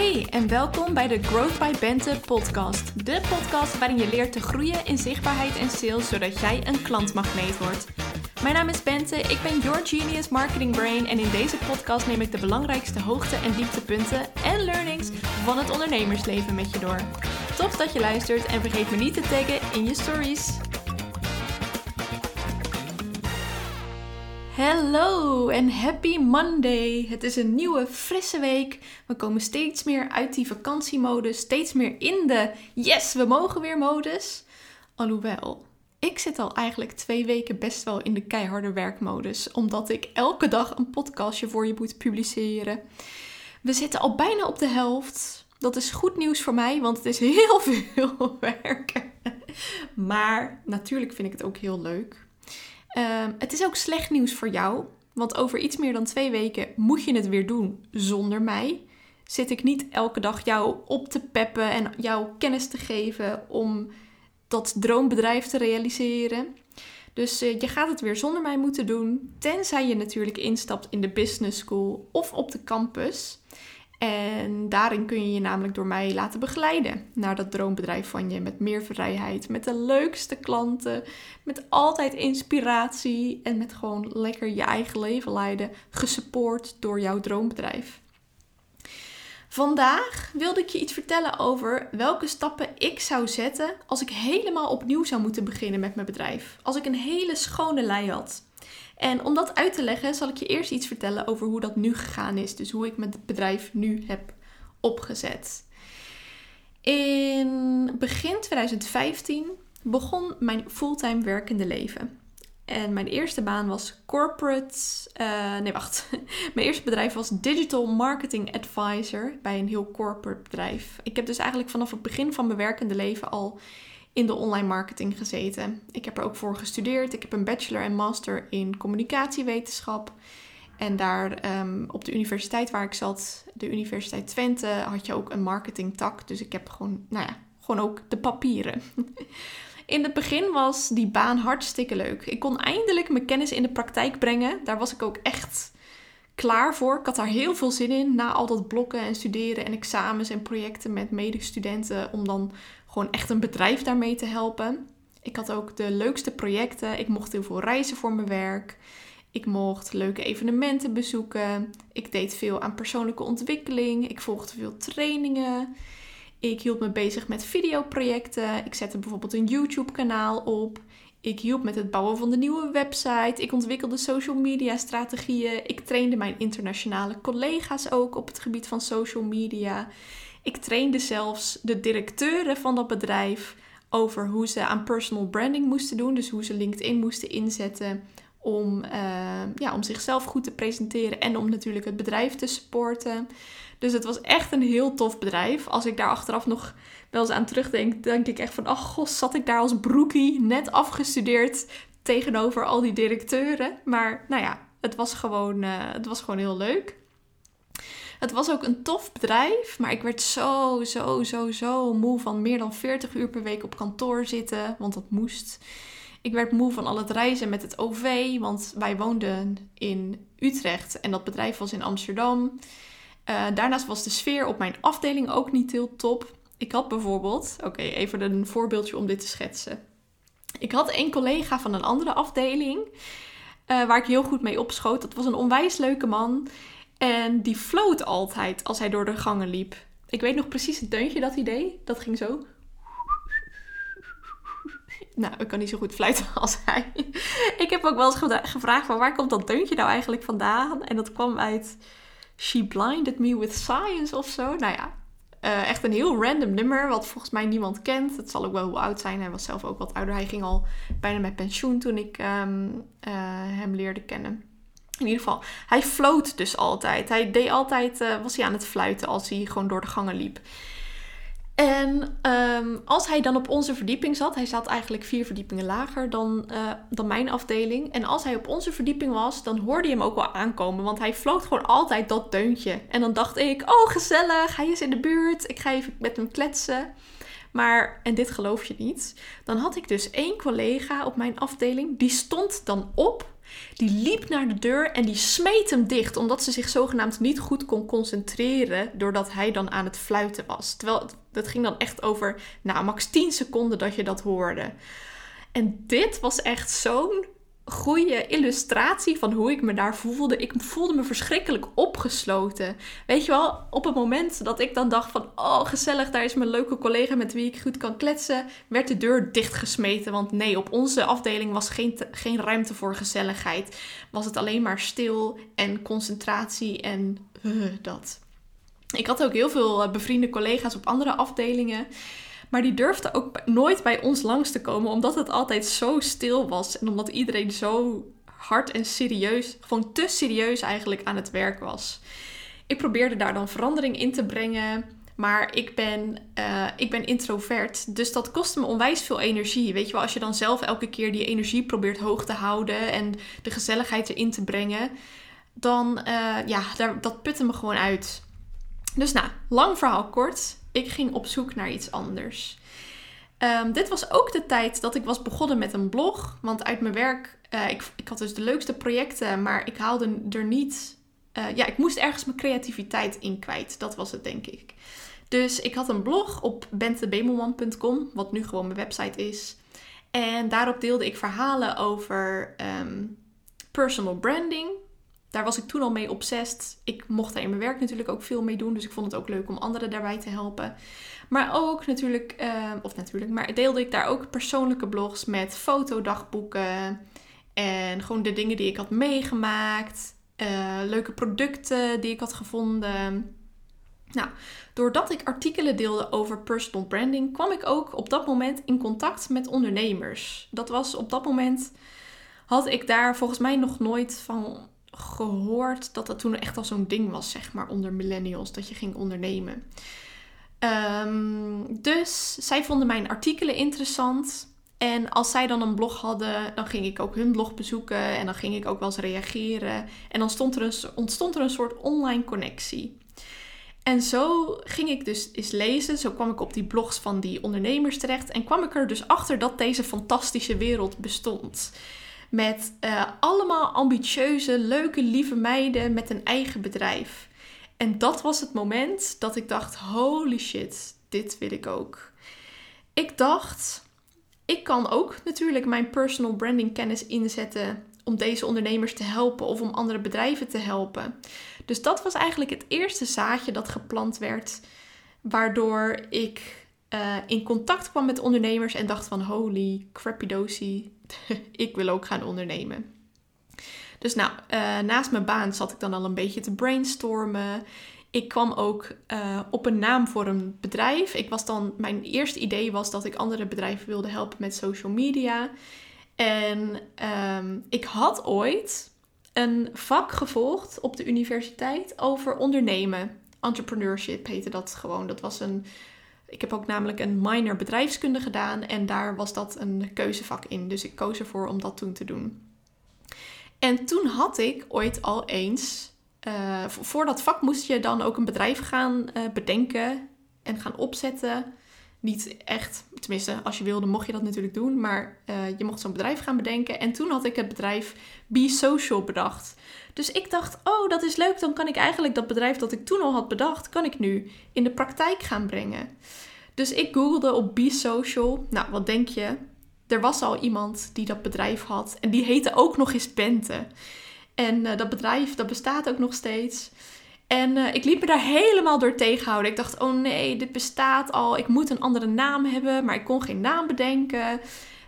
Hey en welkom bij de Growth by Bente podcast. De podcast waarin je leert te groeien in zichtbaarheid en sales zodat jij een klantmagneet wordt. Mijn naam is Bente, ik ben your genius marketing brain en in deze podcast neem ik de belangrijkste hoogte- en dieptepunten en learnings van het ondernemersleven met je door. Tof dat je luistert en vergeet me niet te taggen in je stories. Hallo en happy Monday! Het is een nieuwe, frisse week. We komen steeds meer uit die vakantiemodus, steeds meer in de yes, we mogen weer modus. Alhoewel, ik zit al eigenlijk twee weken best wel in de keiharde werkmodus, omdat ik elke dag een podcastje voor je moet publiceren. We zitten al bijna op de helft. Dat is goed nieuws voor mij, want het is heel veel werk. Maar natuurlijk vind ik het ook heel leuk. Ehm, het is ook slecht nieuws voor jou, want over iets meer dan twee weken moet je het weer doen zonder mij. Zit ik niet elke dag jou op te peppen en jou kennis te geven om dat droombedrijf te realiseren. Dus uh, je gaat het weer zonder mij moeten doen, tenzij je natuurlijk instapt in de business school of op de campus. En daarin kun je je namelijk door mij laten begeleiden naar dat droombedrijf van je. Met meer vrijheid, met de leukste klanten, met altijd inspiratie en met gewoon lekker je eigen leven leiden, gesupport door jouw droombedrijf. Vandaag wilde ik je iets vertellen over welke stappen ik zou zetten als ik helemaal opnieuw zou moeten beginnen met mijn bedrijf. Als ik een hele schone lei had. En om dat uit te leggen, zal ik je eerst iets vertellen over hoe dat nu gegaan is. Dus hoe ik mijn bedrijf nu heb opgezet. In begin 2015 begon mijn fulltime werkende leven. En mijn eerste baan was corporate. Uh, nee, wacht. mijn eerste bedrijf was Digital Marketing Advisor bij een heel corporate bedrijf. Ik heb dus eigenlijk vanaf het begin van mijn werkende leven al in de online marketing gezeten. Ik heb er ook voor gestudeerd. Ik heb een bachelor en master in communicatiewetenschap. En daar ehm, op de universiteit waar ik zat, de Universiteit Twente, had je ook een marketingtak. Dus ik heb gewoon, nou ja, gewoon ook de papieren. In het begin was die baan hartstikke leuk. Ik kon eindelijk mijn kennis in de praktijk brengen. Daar was ik ook echt klaar voor. Ik had daar heel veel zin in na al dat blokken en studeren en examens en projecten met medestudenten om dan gewoon echt een bedrijf daarmee te helpen. Ik had ook de leukste projecten. Ik mocht heel veel reizen voor mijn werk. Ik mocht leuke evenementen bezoeken. Ik deed veel aan persoonlijke ontwikkeling. Ik volgde veel trainingen. Ik hield me bezig met videoprojecten. Ik zette bijvoorbeeld een YouTube-kanaal op. Ik hielp met het bouwen van de nieuwe website. Ik ontwikkelde social media strategieën. Ik trainde mijn internationale collega's ook op het gebied van social media. Ik trainde zelfs de directeuren van dat bedrijf over hoe ze aan personal branding moesten doen. Dus hoe ze LinkedIn moesten inzetten om, uh, ja, om zichzelf goed te presenteren en om natuurlijk het bedrijf te supporten. Dus het was echt een heel tof bedrijf. Als ik daar achteraf nog wel eens aan terugdenk, denk ik echt van, ach god, zat ik daar als broekie, net afgestudeerd tegenover al die directeuren. Maar nou ja, het was gewoon, uh, het was gewoon heel leuk. Het was ook een tof bedrijf, maar ik werd zo, zo, zo, zo moe van meer dan 40 uur per week op kantoor zitten, want dat moest. Ik werd moe van al het reizen met het OV, want wij woonden in Utrecht en dat bedrijf was in Amsterdam. Uh, daarnaast was de sfeer op mijn afdeling ook niet heel top. Ik had bijvoorbeeld, oké, even een voorbeeldje om dit te schetsen. Ik had een collega van een andere afdeling, uh, waar ik heel goed mee opschoot. Dat was een onwijs leuke man. En die floot altijd als hij door de gangen liep. Ik weet nog precies het deuntje dat hij deed. Dat ging zo. Nou, ik kan niet zo goed fluiten als hij. ik heb ook wel eens gevraagd van waar komt dat deuntje nou eigenlijk vandaan? En dat kwam uit She Blinded Me With Science of zo. Nou ja, uh, echt een heel random nummer, wat volgens mij niemand kent. Het zal ook wel oud zijn. Hij was zelf ook wat ouder. Hij ging al bijna met pensioen toen ik um, uh, hem leerde kennen. In ieder geval, hij floot dus altijd. Hij deed altijd, uh, was hij aan het fluiten als hij gewoon door de gangen liep. En um, als hij dan op onze verdieping zat, hij zat eigenlijk vier verdiepingen lager dan, uh, dan mijn afdeling. En als hij op onze verdieping was, dan hoorde je hem ook wel aankomen. Want hij floot gewoon altijd dat deuntje. En dan dacht ik, oh gezellig, hij is in de buurt. Ik ga even met hem kletsen. Maar, en dit geloof je niet, dan had ik dus één collega op mijn afdeling, die stond dan op Die liep naar de deur en die smeet hem dicht, omdat ze zich zogenaamd niet goed kon concentreren, doordat hij dan aan het fluiten was. Terwijl dat ging dan echt over, nou, max 10 seconden dat je dat hoorde. En dit was echt zo'n goede illustratie van hoe ik me daar voelde. Ik voelde me verschrikkelijk opgesloten. Weet je wel, op het moment dat ik dan dacht van... oh, gezellig, daar is mijn leuke collega met wie ik goed kan kletsen... werd de deur dichtgesmeten. Want nee, op onze afdeling was geen, geen ruimte voor gezelligheid. Was het alleen maar stil en concentratie en uh, dat. Ik had ook heel veel eh, bevriende collega's op andere afdelingen... Maar die durfde ook nooit bij ons langs te komen, omdat het altijd zo stil was. En omdat iedereen zo hard en serieus, gewoon te serieus eigenlijk aan het werk was. Ik probeerde daar dan verandering in te brengen. Maar ik ben, uh, ik ben introvert. Dus dat kostte me onwijs veel energie. Weet je wel, als je dan zelf elke keer die energie probeert hoog te houden en de gezelligheid erin te brengen. Dan, uh, ja, daar, dat putte me gewoon uit. Dus nou, lang verhaal kort ik ging op zoek naar iets anders. Um, dit was ook de tijd dat ik was begonnen met een blog. Want uit mijn werk, uh, ik, ik had dus de leukste projecten, maar ik haalde er niet. Uh, ja, ik moest ergens mijn creativiteit in kwijt. Dat was het, denk ik. Dus ik had een blog op bentebemelman.com, wat nu gewoon mijn website is. En daarop deelde ik verhalen over um, personal branding. Daar was ik toen al mee obsessed. Ik mocht daar in mijn werk natuurlijk ook veel mee doen. Dus ik vond het ook leuk om anderen daarbij te helpen. Maar ook natuurlijk, uh, of natuurlijk, maar deelde ik daar ook persoonlijke blogs met fotodagboeken. En gewoon de dingen die ik had meegemaakt. Uh, leuke producten die ik had gevonden. Nou, doordat ik artikelen deelde over personal branding, kwam ik ook op dat moment in contact met ondernemers. Dat was op dat moment, had ik daar volgens mij nog nooit van gehoord dat dat toen echt al zo'n ding was, zeg maar, onder millennials, dat je ging ondernemen. Um, dus zij vonden mijn artikelen interessant. En als zij dan een blog hadden, dan ging ik ook hun blog bezoeken en dan ging ik ook wel eens reageren. En dan stond er een, ontstond er een soort online connectie. En zo ging ik dus eens lezen. Zo kwam ik op die blogs van die ondernemers terecht. En kwam ik er dus achter dat deze fantastische wereld bestond. Met uh, allemaal ambitieuze, leuke, lieve meiden met een eigen bedrijf. En dat was het moment dat ik dacht: holy shit, dit wil ik ook. Ik dacht, ik kan ook natuurlijk mijn personal branding kennis inzetten om deze ondernemers te helpen of om andere bedrijven te helpen. Dus dat was eigenlijk het eerste zaadje dat geplant werd, waardoor ik uh, in contact kwam met ondernemers en dacht van holy crappy dosie, ik wil ook gaan ondernemen. Dus nou, uh, naast mijn baan zat ik dan al een beetje te brainstormen. Ik kwam ook uh, op een naam voor een bedrijf. Ik was dan, mijn eerste idee was dat ik andere bedrijven wilde helpen met social media. En um, ik had ooit een vak gevolgd op de universiteit over ondernemen. Entrepreneurship heette dat gewoon. Dat was een ik heb ook namelijk een minor bedrijfskunde gedaan en daar was dat een keuzevak in. Dus ik koos ervoor om dat toen te doen. En toen had ik ooit al eens, uh, voor dat vak moest je dan ook een bedrijf gaan uh, bedenken en gaan opzetten. Niet echt, tenminste, als je wilde, mocht je dat natuurlijk doen, maar uh, je mocht zo'n bedrijf gaan bedenken. En toen had ik het bedrijf Be Social bedacht. Dus ik dacht, oh, dat is leuk. Dan kan ik eigenlijk dat bedrijf dat ik toen al had bedacht, kan ik nu in de praktijk gaan brengen. Dus ik googelde op Be Social. Nou, wat denk je? Er was al iemand die dat bedrijf had. En die heette ook nog eens Bente. En uh, dat bedrijf, dat bestaat ook nog steeds. En uh, ik liep me daar helemaal door tegenhouden. Ik dacht, oh nee, dit bestaat al. Ik moet een andere naam hebben. Maar ik kon geen naam bedenken.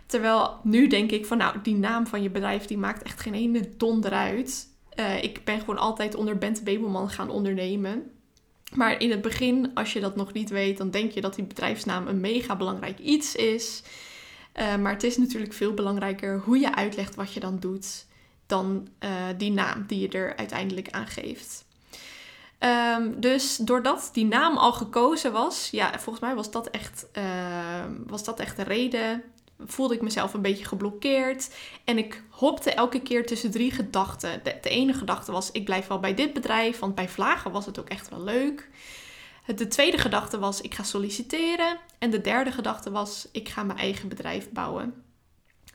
Terwijl nu denk ik van, nou, die naam van je bedrijf, die maakt echt geen ene donder uit. Uh, ik ben gewoon altijd onder Bente Bebelman gaan ondernemen. Maar in het begin, als je dat nog niet weet, dan denk je dat die bedrijfsnaam een mega belangrijk iets is. Uh, maar het is natuurlijk veel belangrijker hoe je uitlegt wat je dan doet, dan die naam die je er uiteindelijk aan geeft. Um, dus doordat die naam al gekozen was, ja, volgens mij was dat echt, uh, was dat echt de reden voelde ik mezelf een beetje geblokkeerd. En ik hopte elke keer tussen drie gedachten. De, de, ene gedachte was: ik blijf wel bij dit bedrijf, want bij Vlagen was het ook echt wel leuk. De tweede gedachte was: ik ga solliciteren. En de derde gedachte was: ik ga mijn eigen bedrijf bouwen.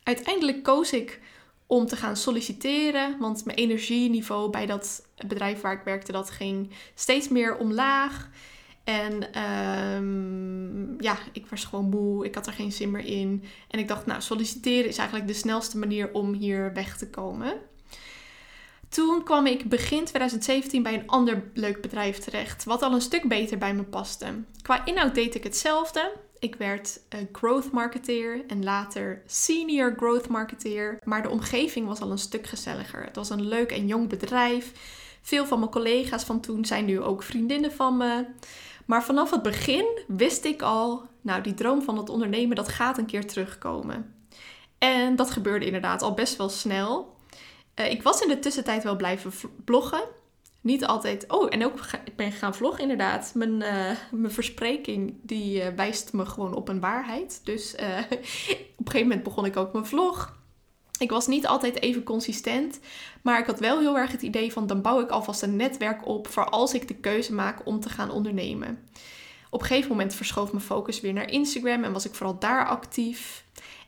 Uiteindelijk koos ik om te gaan solliciteren. Want mijn energieniveau bij dat bedrijf waar ik werkte, dat ging steeds meer omlaag. En ehm, ja, ik was gewoon moe. Ik had er geen zin meer in. En ik dacht, nou, solliciteren is eigenlijk de snelste manier om hier weg te komen. Toen kwam ik begin 2017 bij een ander leuk bedrijf terecht, wat al een stuk beter bij me paste. Qua inhoud deed ik hetzelfde. Ik werd growth marketeer en later senior growth marketeer, maar de omgeving was al een stuk gezelliger. Het was een leuk en jong bedrijf. Veel van mijn collega's van toen zijn nu ook vriendinnen van me. Maar vanaf het begin wist ik al, nou die droom van het ondernemen, dat gaat een keer terugkomen. En dat gebeurde inderdaad al best wel snel. Uh, ik was in de tussentijd wel blijven bloggen. Niet altijd. Oh, en ook ik ben gaan vloggen inderdaad. Mijn, uh, mijn verspreking die uh, wijst me gewoon op een waarheid. Dus op een gegeven moment begon ik ook mijn vlog. Ik was niet altijd even consistent, maar ik had wel heel erg het idee van dan bouw ik alvast een netwerk op voor als ik de keuze maak om te gaan ondernemen. Op een gegeven moment verschoof mijn focus weer naar Instagram en was ik vooral daar actief.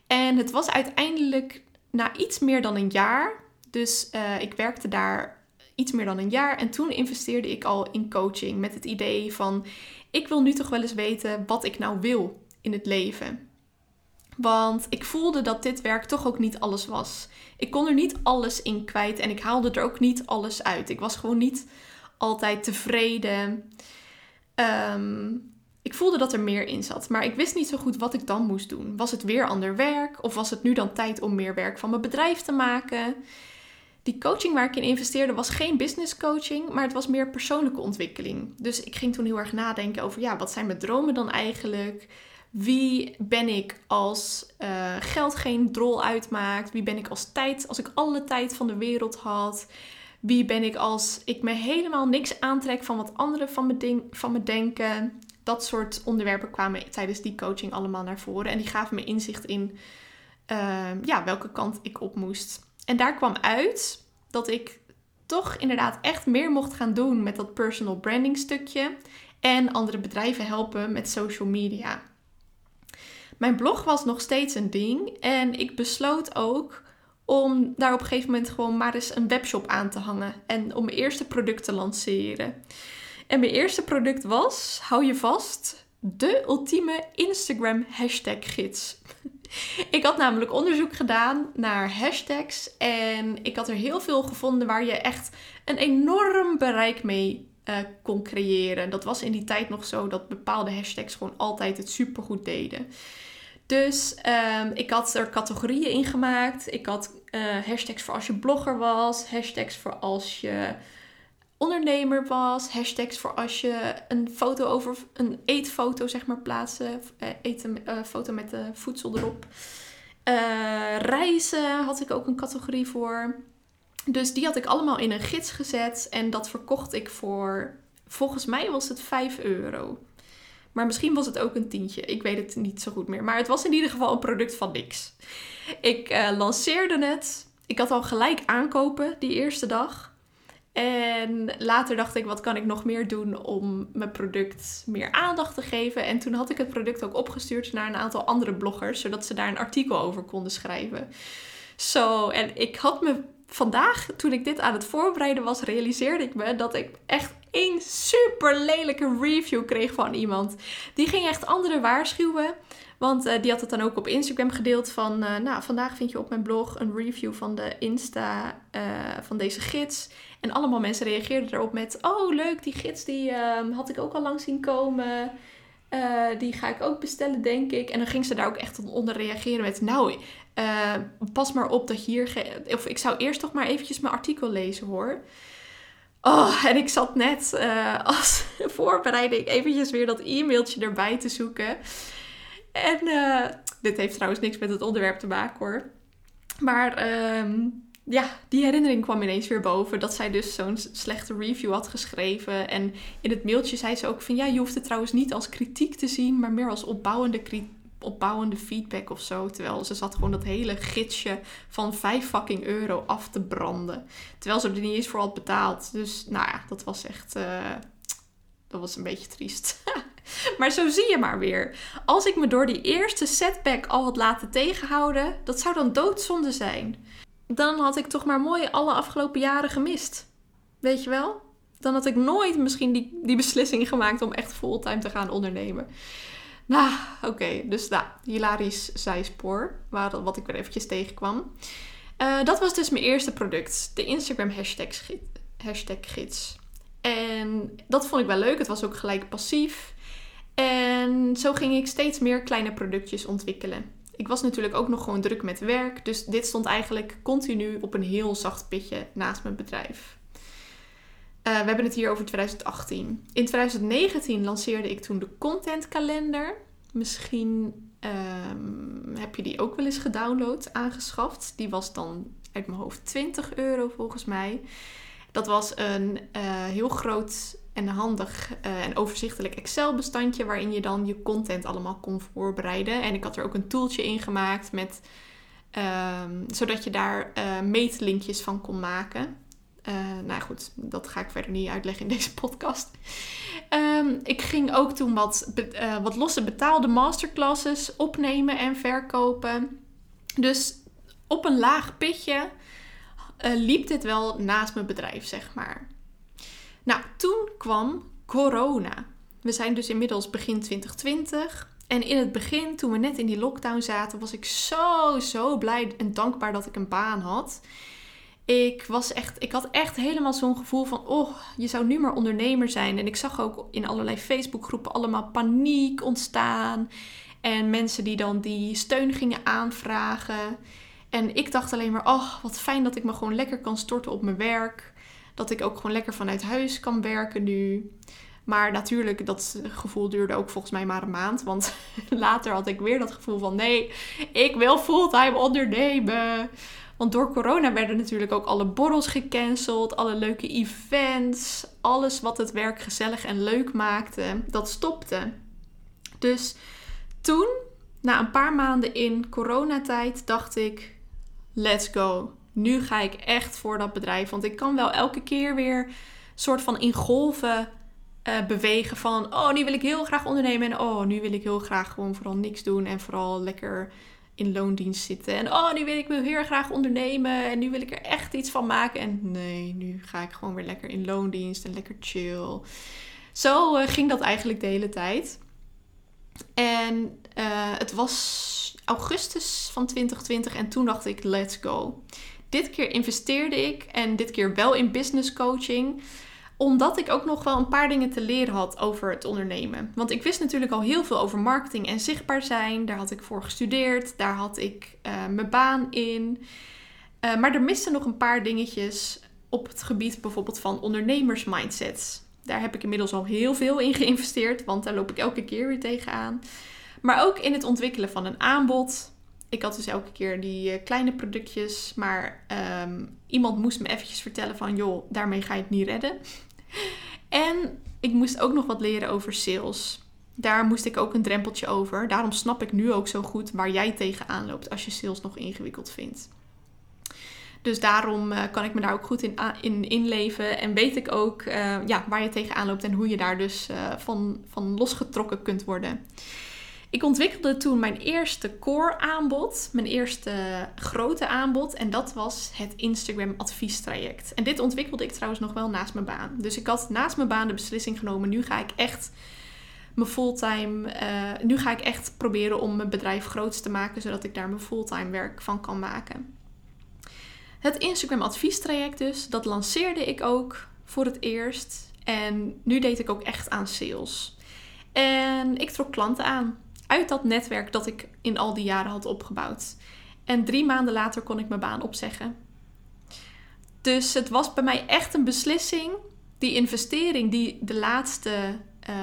En het was uiteindelijk na iets meer dan een jaar, dus uh, ik werkte daar iets meer dan een jaar en toen investeerde ik al in coaching met het idee van ik wil nu toch wel eens weten wat ik nou wil in het leven. Want ik voelde dat dit werk toch ook niet alles was. Ik kon er niet alles in kwijt en ik haalde er ook niet alles uit. Ik was gewoon niet altijd tevreden. Ehm, ik voelde dat er meer in zat, maar ik wist niet zo goed wat ik dan moest doen. Was het weer ander werk of was het nu dan tijd om meer werk van mijn bedrijf te maken? Die coaching waar ik in investeerde was geen business coaching, maar het was meer persoonlijke ontwikkeling. Dus ik ging toen heel erg nadenken over, ja, wat zijn mijn dromen dan eigenlijk? Wie ben ik als uh, geld geen drol uitmaakt? Wie ben ik als tijd, als ik alle tijd van de wereld had? Wie ben ik als ik me helemaal niks aantrek van wat anderen van me, denken? Dat soort onderwerpen kwamen tijdens die coaching allemaal naar voren. En die gaven me inzicht in uh, ja, welke kant ik op moest. En daar kwam uit dat ik toch inderdaad echt meer mocht gaan doen met dat personal branding stukje. En andere bedrijven helpen met social media. Mijn blog was nog steeds een ding. En ik besloot ook om daar op een gegeven moment gewoon maar eens een webshop aan te hangen. En om mijn eerste product te lanceren. En mijn eerste product was, hou je vast, de ultieme Instagram hashtag gids. Ik had namelijk onderzoek gedaan naar hashtags en ik had er heel veel gevonden waar je echt een enorm bereik mee uh, kon creëren. Dat was in die tijd nog zo dat bepaalde hashtags gewoon altijd het supergoed deden. Dus um, ik had er categorieën in gemaakt. Ik had uh, hashtags voor als je blogger was, hashtags voor als je ondernemer was, hashtags voor als je een foto over een eetfoto zeg maar plaatsen, uh, eten, uh, foto met de voedsel erop. reizen had ik ook een categorie voor. Dus die had ik allemaal in een gids gezet en dat verkocht ik voor, volgens mij was het 5 euro. Maar misschien was het ook een tientje. Ik weet het niet zo goed meer. Maar het was in ieder geval een product van niks. Ik lanceerde het. Ik had al gelijk aankopen die eerste dag. En later dacht ik, wat kan ik nog meer doen om mijn product meer aandacht te geven? En toen had ik het product ook opgestuurd naar een aantal andere bloggers, zodat ze daar een artikel over konden schrijven. Zo, en ik had me vandaag, toen ik dit aan het voorbereiden was, realiseerde ik me dat ik echt een super lelijke review kreeg van iemand. Die ging echt anderen waarschuwen. Want uh, die had het dan ook op Instagram gedeeld van... Uh, nou, vandaag vind je op mijn blog een review van de Insta uh, van deze gids. En allemaal mensen reageerden erop met... Oh, leuk, die gids die ehm, had ik ook al lang zien komen. die ga ik ook bestellen, denk ik. En dan ging ze daar ook echt onder reageren met... Nou, pas maar op dat hier... Of ik zou eerst toch maar eventjes mijn artikel lezen, hoor. Oh, en ik zat net uh, als voorbereiding eventjes weer dat e-mailtje erbij te zoeken. En dit heeft trouwens niks met het onderwerp te maken hoor. Maar um, ja, die herinnering kwam ineens weer boven. Dat zij dus zo'n slechte review had geschreven. En in het mailtje zei ze ook van ja, je hoeft het trouwens niet als kritiek te zien, maar meer als opbouwende opbouwende feedback of zo. Terwijl ze zat gewoon dat hele gidsje van 5 fucking euro af te branden. Terwijl ze er niet eens voor had betaald. Dus nou ja, dat was echt. Uh, dat was een beetje triest. maar zo zie je maar weer. Als ik me door die eerste setback al had laten tegenhouden, dat zou dan doodzonde zijn. Dan had ik toch maar mooi alle afgelopen jaren gemist. Weet je wel? Dan had ik nooit misschien die, die beslissing gemaakt om echt fulltime te gaan ondernemen. Nou, oké. dus nou, hilarisch zijspoor, wat ik weer eventjes tegenkwam. Uh, dat was dus mijn eerste product, de Instagram hashtag, hashtag gids. En dat vond ik wel leuk. Het was ook gelijk passief. En zo ging ik steeds meer kleine productjes ontwikkelen. Ik was natuurlijk ook nog gewoon druk met werk. Dus dit stond eigenlijk continu op een heel zacht pitje naast mijn bedrijf. Uh, we hebben het hier over 2018. In 2019 lanceerde ik toen de contentkalender. Misschien um, heb je die ook wel eens gedownload, aangeschaft. Die was dan uit mijn hoofd 20 euro volgens mij. Dat was een uh, heel groot en handig uh, en overzichtelijk Excel-bestandje waarin je dan je content allemaal kon voorbereiden. En ik had er ook een tooltje in gemaakt met, um, zodat je daar uh, meetlinkjes van kon maken. Uh, nou goed, dat ga ik verder niet uitleggen in deze podcast. Um, ik ging ook toen wat, wat losse betaalde masterclasses opnemen en verkopen. Dus op een laag pitje liep dit wel naast mijn bedrijf, zeg maar. Nou, toen kwam corona. We zijn dus inmiddels begin 2020. En in het begin, toen we net in die lockdown zaten, was ik zo, zo blij en dankbaar dat ik een baan had. Ik, was echt, ik had echt helemaal zo'n gevoel van, oh, je zou nu maar ondernemer zijn. En ik zag ook in allerlei Facebookgroepen allemaal paniek ontstaan. En mensen die dan die steun gingen aanvragen. En ik dacht alleen maar, oh, wat fijn dat ik me gewoon lekker kan storten op mijn werk. Dat ik ook gewoon lekker vanuit huis kan werken nu. Maar natuurlijk, dat gevoel duurde ook volgens mij maar een maand. Want later had ik weer dat gevoel van, nee, ik wil fulltime ondernemen. Want door corona werden natuurlijk ook alle borrels gecanceld, alle leuke events, alles wat het werk gezellig en leuk maakte, dat stopte. Dus toen, na een paar maanden in coronatijd, dacht ik: let's go. Nu ga ik echt voor dat bedrijf. Want ik kan wel elke keer weer soort van in golven uh, bewegen van: oh, nu wil ik heel graag ondernemen. En oh, nu wil ik heel graag gewoon vooral niks doen en vooral lekker in loondienst zitten. En oh, nu wil ik wil heel graag ondernemen. En nu wil ik er echt iets van maken. En nee, nu ga ik gewoon weer lekker in loondienst en lekker chill. Zo uh, ging dat eigenlijk de hele tijd. En uh, het was augustus van 2020 en toen dacht ik, let's go. Dit keer investeerde ik en dit keer wel in business coaching omdat ik ook nog wel een paar dingen te leren had over het ondernemen. Want ik wist natuurlijk al heel veel over marketing en zichtbaar zijn. Daar had ik voor gestudeerd. Daar had ik uh, mijn baan in. Uh, maar er misten nog een paar dingetjes op het gebied bijvoorbeeld van ondernemersmindsets. Daar heb ik inmiddels al heel veel in geïnvesteerd, want daar loop ik elke keer weer tegenaan. Maar ook in het ontwikkelen van een aanbod. Ik had dus elke keer die uh, kleine productjes, maar um, iemand moest me eventjes vertellen van joh, daarmee ga je het niet redden. En ik moest ook nog wat leren over sales. Daar moest ik ook een drempeltje over. Daarom snap ik nu ook zo goed waar jij tegenaan loopt als je sales nog ingewikkeld vindt. Dus daarom uh, kan ik me daar ook goed in, in inleven. En weet ik ook uh, ja, waar je tegenaan loopt en hoe je daar dus van, van losgetrokken kunt worden. Ik ontwikkelde toen mijn eerste core aanbod, mijn eerste grote aanbod. En dat was het Instagram adviestraject. En dit ontwikkelde ik trouwens nog wel naast mijn baan. Dus ik had naast mijn baan de beslissing genomen. Nu ga ik echt mijn fulltime. Uh, nu ga ik echt proberen om mijn bedrijf groot te maken. Zodat ik daar mijn fulltime werk van kan maken. Het Instagram adviestraject dus, dat lanceerde ik ook voor het eerst. En nu deed ik ook echt aan sales. En ik trok klanten aan uit dat netwerk dat ik in al die jaren had opgebouwd. En drie maanden later kon ik mijn baan opzeggen. Dus het was bij mij echt een beslissing. Die investering die de laatste uh,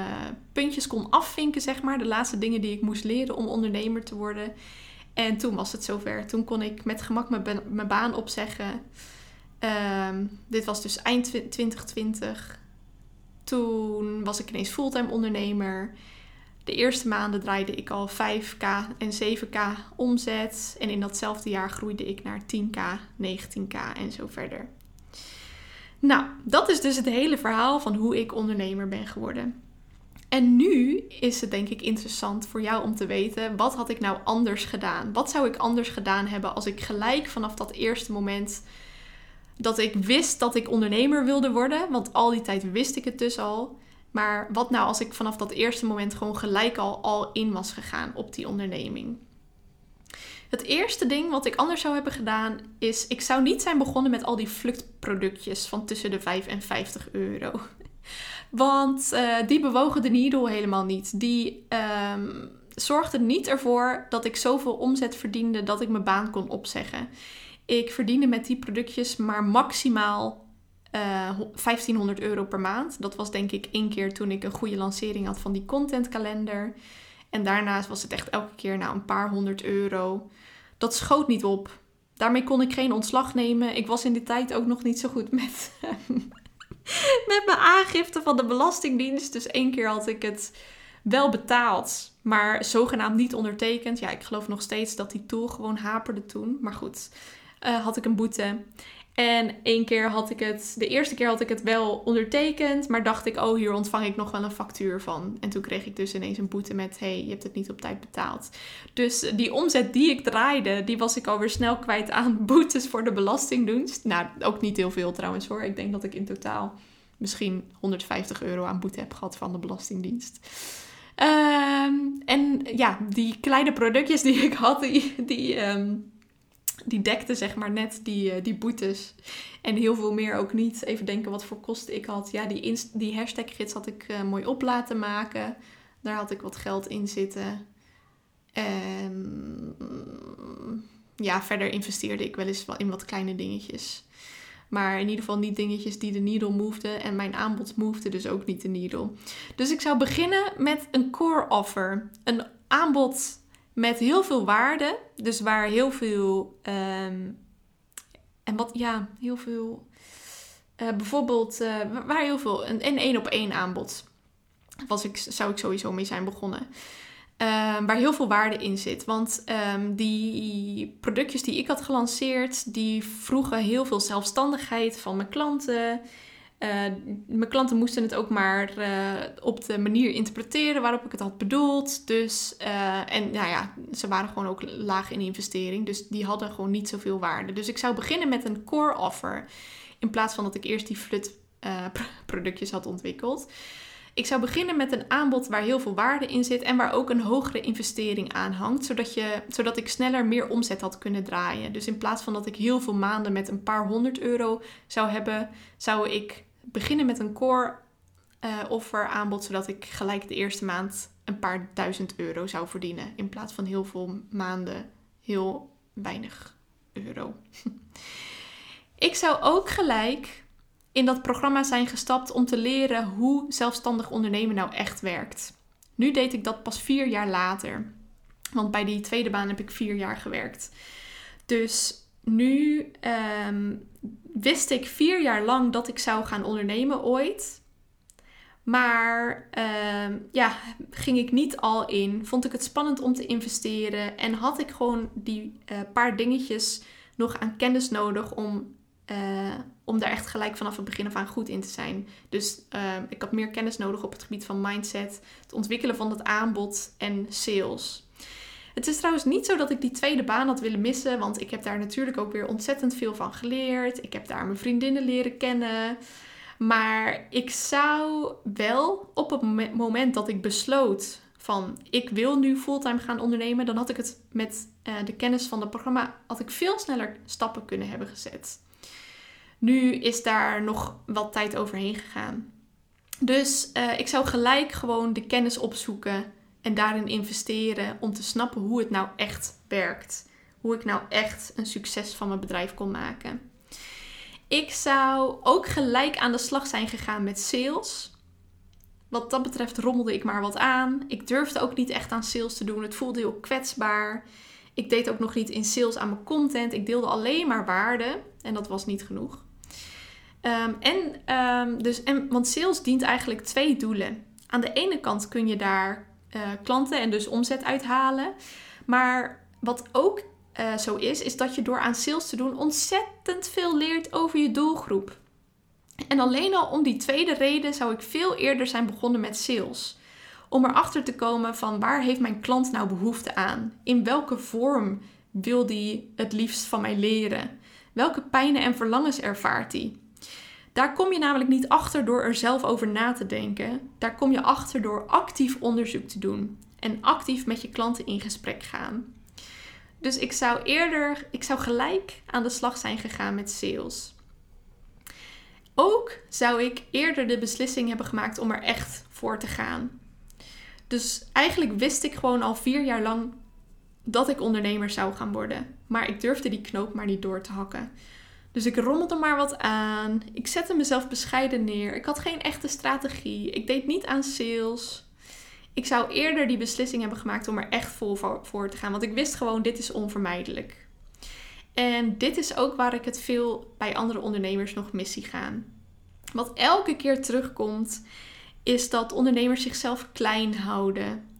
puntjes kon afvinken, zeg maar. De laatste dingen die ik moest leren om ondernemer te worden. En toen was het zover. Toen kon ik met gemak mijn, baan opzeggen. Um, dit was dus eind 2020. Toen was ik ineens fulltime ondernemer. De eerste maanden draaide ik al 5k en 7k omzet. En in datzelfde jaar groeide ik naar 10k, 19k en zo verder. Nou, dat is dus het hele verhaal van hoe ik ondernemer ben geworden. En nu is het denk ik interessant voor jou om te weten, wat had ik nou anders gedaan? Wat zou ik anders gedaan hebben als ik gelijk vanaf dat eerste moment dat ik wist dat ik ondernemer wilde worden, want al die tijd wist ik het dus al. Maar wat nou als ik vanaf dat eerste moment gewoon gelijk al, al in was gegaan op die onderneming? Het eerste ding wat ik anders zou hebben gedaan is, ik zou niet zijn begonnen met al die vluchtproductjes van tussen de 5 en 50 euro. Want uh, die bewogen de needle helemaal niet. Die um, zorgden niet ervoor dat ik zoveel omzet verdiende dat ik mijn baan kon opzeggen. Ik verdiende met die productjes maar maximaal uh, eh, 1500 euro per maand. Dat was denk ik één keer toen ik een goede lancering had van die contentkalender. En daarnaast was het echt elke keer nou een paar honderd euro. Dat schoot niet op. Daarmee kon ik geen ontslag nemen. Ik was in die tijd ook nog niet zo goed met, met mijn aangifte van de Belastingdienst. Dus één keer had ik het wel betaald, maar zogenaamd niet ondertekend. Ja, ik geloof nog steeds dat die tool gewoon haperde toen. Maar goed, uh, had ik een boete. En één keer had ik het, de eerste keer had ik het wel ondertekend, maar dacht ik, oh, hier ontvang ik nog wel een factuur van. En toen kreeg ik dus ineens een boete met, hey, je hebt het niet op tijd betaald. Dus die omzet die ik draaide, die was ik alweer snel kwijt aan boetes voor de Belastingdienst. Nou, ook niet heel veel trouwens hoor. Ik denk dat ik in totaal misschien 150 euro aan boete heb gehad van de Belastingdienst. Ehm, en ja, die kleine productjes die ik had, die, die ehm, die dekte zeg maar net die, uh, die boetes. En heel veel meer ook niet. Even denken wat voor kosten ik had. Ja, die, die hashtag-gids had ik uh, mooi op laten maken. Daar had ik wat geld in zitten. En ja, verder investeerde ik wel eens in wat kleine dingetjes. Maar in ieder geval niet dingetjes die de needle moveden. En mijn aanbod movede dus ook niet de needle. Dus ik zou beginnen met een core offer. Een aanbod met heel veel waarde. Dus waar heel veel. Ehm, en wat, ja, heel veel. Uh, bijvoorbeeld, uh, waar heel veel. Een één op één aanbod. Was ik, zou ik sowieso mee zijn begonnen. Uh, waar heel veel waarde in zit. Want um, die productjes die ik had gelanceerd, die vroegen heel veel zelfstandigheid van mijn klanten. Uh, mijn klanten moesten het ook maar uh, op de manier interpreteren waarop ik het had bedoeld. Dus, uh, en nou ja, ze waren gewoon ook laag in investering. Dus die hadden gewoon niet zoveel waarde. Dus ik zou beginnen met een core offer. In plaats van dat ik eerst die flut productjes had ontwikkeld. Ik zou beginnen met een aanbod waar heel veel waarde in zit en waar ook een hogere investering aan hangt, zodat, je, zodat ik sneller meer omzet had kunnen draaien. Dus in plaats van dat ik heel veel maanden met een paar honderd euro zou hebben, zou ik beginnen met een core uh, offer aanbod, zodat ik gelijk de eerste maand een paar duizend euro zou verdienen. In plaats van heel veel maanden heel weinig euro. ik zou ook gelijk in dat programma zijn gestapt om te leren hoe zelfstandig ondernemen nou echt werkt. Nu deed ik dat pas vier jaar later. Want bij die tweede baan heb ik vier jaar gewerkt. Dus nu um, wist ik vier jaar lang dat ik zou gaan ondernemen ooit. Maar uh, ja, ging ik niet al in. Vond ik het spannend om te investeren. En had ik gewoon die uh, paar dingetjes nog aan kennis nodig om, uh, om daar echt gelijk vanaf het begin af aan goed in te zijn. Dus ehm, ik had meer kennis nodig op het gebied van mindset, het ontwikkelen van het aanbod en sales. Het is trouwens niet zo dat ik die tweede baan had willen missen, want ik heb daar natuurlijk ook weer ontzettend veel van geleerd. Ik heb daar mijn vriendinnen leren kennen. Maar ik zou wel op het moment dat ik besloot van ik wil nu fulltime gaan ondernemen, dan had ik het met uh, de kennis van het programma had ik veel sneller stappen kunnen hebben gezet. Nu is daar nog wat tijd overheen gegaan. Dus uh, ik zou gelijk gewoon de kennis opzoeken en daarin investeren om te snappen hoe het nou echt werkt. Hoe ik nou echt een succes van mijn bedrijf kon maken. Ik zou ook gelijk aan de slag zijn gegaan met sales. Wat dat betreft rommelde ik maar wat aan. Ik durfde ook niet echt aan sales te doen. Het voelde heel kwetsbaar. Ik deed ook nog niet in sales aan mijn content. Ik deelde alleen maar waarde. En dat was niet genoeg. Um, en, um, dus, en, want sales dient eigenlijk twee doelen. Aan de ene kant kun je daar uh, klanten en dus omzet uithalen. Maar wat ook uh, zo is, is dat je door aan sales te doen ontzettend veel leert over je doelgroep. En alleen al om die tweede reden zou ik veel eerder zijn begonnen met sales. Om erachter te komen van waar heeft mijn klant nou behoefte aan? In welke vorm wil die het liefst van mij leren? Welke pijnen en verlangens ervaart hij? Daar kom je namelijk niet achter door er zelf over na te denken. Daar kom je achter door actief onderzoek te doen en actief met je klanten in gesprek gaan. Dus ik zou eerder, ik zou gelijk aan de slag zijn gegaan met sales. Ook zou ik eerder de beslissing hebben gemaakt om er echt voor te gaan. Dus eigenlijk wist ik gewoon al vier jaar lang dat ik ondernemer zou gaan worden. Maar ik durfde die knoop maar niet door te hakken. Dus ik rommelde maar wat aan. Ik zette mezelf bescheiden neer. Ik had geen echte strategie. Ik deed niet aan sales. Ik zou eerder die beslissing hebben gemaakt om er echt vol voor, te gaan. Want ik wist gewoon, dit is onvermijdelijk. En dit is ook waar ik het veel bij andere ondernemers nog mis zie gaan. Wat elke keer terugkomt, is dat ondernemers zichzelf klein houden.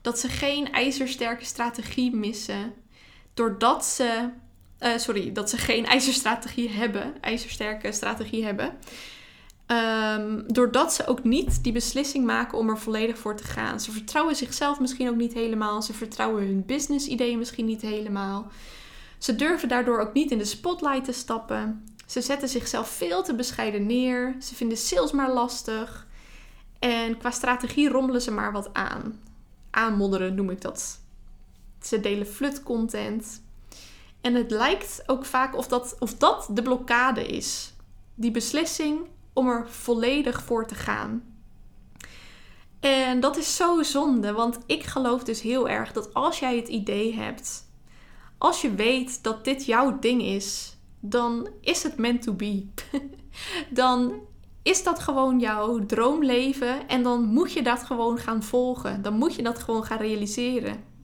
Dat ze geen ijzersterke strategie missen. Doordat ze. Uh, sorry, dat ze geen ijzerstrategie hebben. IJzersterke strategie hebben. Um, doordat ze ook niet die beslissing maken om er volledig voor te gaan. Ze vertrouwen zichzelf misschien ook niet helemaal. Ze vertrouwen hun business ideeën misschien niet helemaal. Ze durven daardoor ook niet in de spotlight te stappen. Ze zetten zichzelf veel te bescheiden neer. Ze vinden sales maar lastig. En qua strategie rommelen ze maar wat aan. Aanmodderen noem ik dat. Ze delen flut content. En het lijkt ook vaak of dat, of dat de blokkade is. Die beslissing om er volledig voor te gaan. En dat is zo zonde, want ik geloof dus heel erg dat als jij het idee hebt, als je weet dat dit jouw ding is, dan is het meant to be. dan is dat gewoon jouw droomleven en dan moet je dat gewoon gaan volgen. Dan moet je dat gewoon gaan realiseren.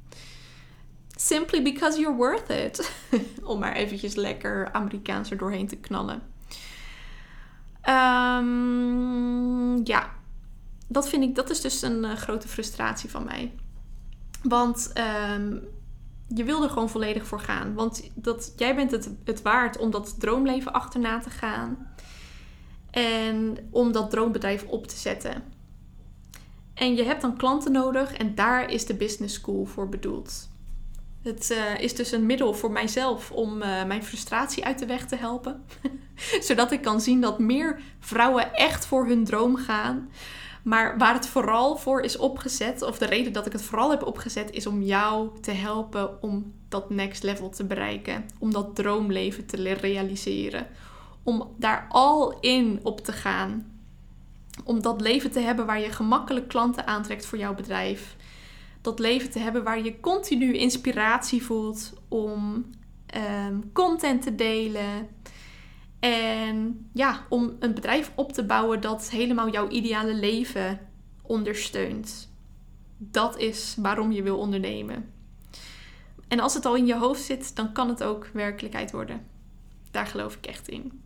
Simply because you're worth it. Om maar eventjes lekker Amerikaans er doorheen te knallen. Um, ja, dat vind ik, dat is dus een uh, grote frustratie van mij. Want um, je wil er gewoon volledig voor gaan. Want dat, jij bent het, het waard om dat droomleven achterna te gaan. En om dat droombedrijf op te zetten. En je hebt dan klanten nodig en daar is de business school voor bedoeld. Het uh, is dus een middel voor mijzelf om uh, mijn frustratie uit de weg te helpen. Zodat ik kan zien dat meer vrouwen echt voor hun droom gaan. Maar waar het vooral voor is opgezet, of de reden dat ik het vooral heb opgezet, is om jou te helpen om dat next level te bereiken. Om dat droomleven te realiseren. Om daar al in op te gaan. Om dat leven te hebben waar je gemakkelijk klanten aantrekt voor jouw bedrijf dat leven te hebben waar je continu inspiratie voelt om ehm, content te delen. En ja, om een bedrijf op te bouwen dat helemaal jouw ideale leven ondersteunt. Dat is waarom je wil ondernemen. En als het al in je hoofd zit, dan kan het ook werkelijkheid worden. Daar geloof ik echt in.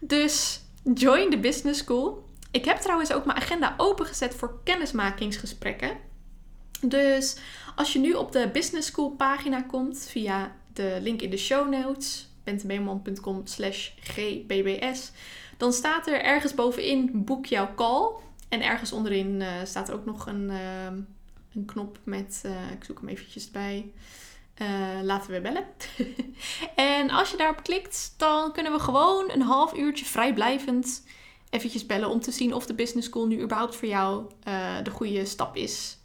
Dus join the business school. Ik heb trouwens ook mijn agenda opengezet voor kennismakingsgesprekken. Dus als je nu op de Business School pagina komt via de link in de show notes, bentebeeman.com slash gbbs, dan staat er ergens bovenin boek jouw call. En ergens onderin uh, staat ook nog een, uh, een knop met, uh, ik zoek hem eventjes bij, laten we bellen. en als je daarop klikt, dan kunnen we gewoon een half uurtje vrijblijvend eventjes bellen om te zien of de Business School nu überhaupt voor jou de goede stap is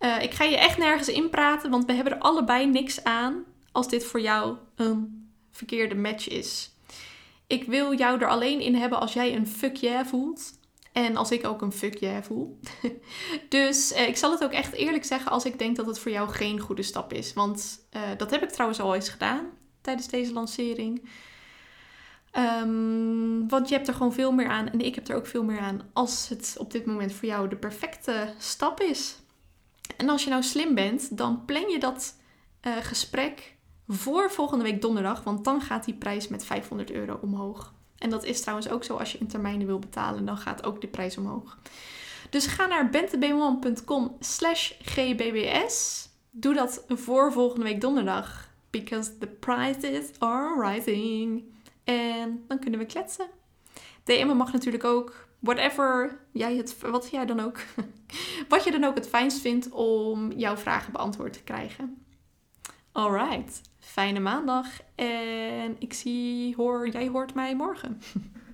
uh, ik ga je echt nergens inpraten, want we hebben er allebei niks aan als dit voor jou een verkeerde match is. Ik wil jou er alleen in hebben als jij een fuck yeah voelt. En als ik ook een fuck yeah voel. dus uh, ik zal het ook echt eerlijk zeggen als ik denk dat het voor jou geen goede stap is. Want uh, dat heb ik trouwens al eens gedaan tijdens deze lancering. Um, want je hebt er gewoon veel meer aan en ik heb er ook veel meer aan als het op dit moment voor jou de perfecte stap is. En als je nou slim bent, dan plan je dat uh, gesprek voor volgende week donderdag, want dan gaat die prijs met 500 euro omhoog. En dat is trouwens ook zo als je in termijnen wil betalen, dan gaat ook de prijs omhoog. Dus ga naar bentebeeman.com slash gbbs. Doe dat voor volgende week donderdag. Because the prices are rising. En dan kunnen we kletsen. DM'en mag natuurlijk ook. Whatever jij het, wat jij dan ook, wat je dan ook het fijnst vindt om jouw vragen beantwoord te krijgen. Alright, fijne maandag en ik zie, hoor, jij hoort mij morgen.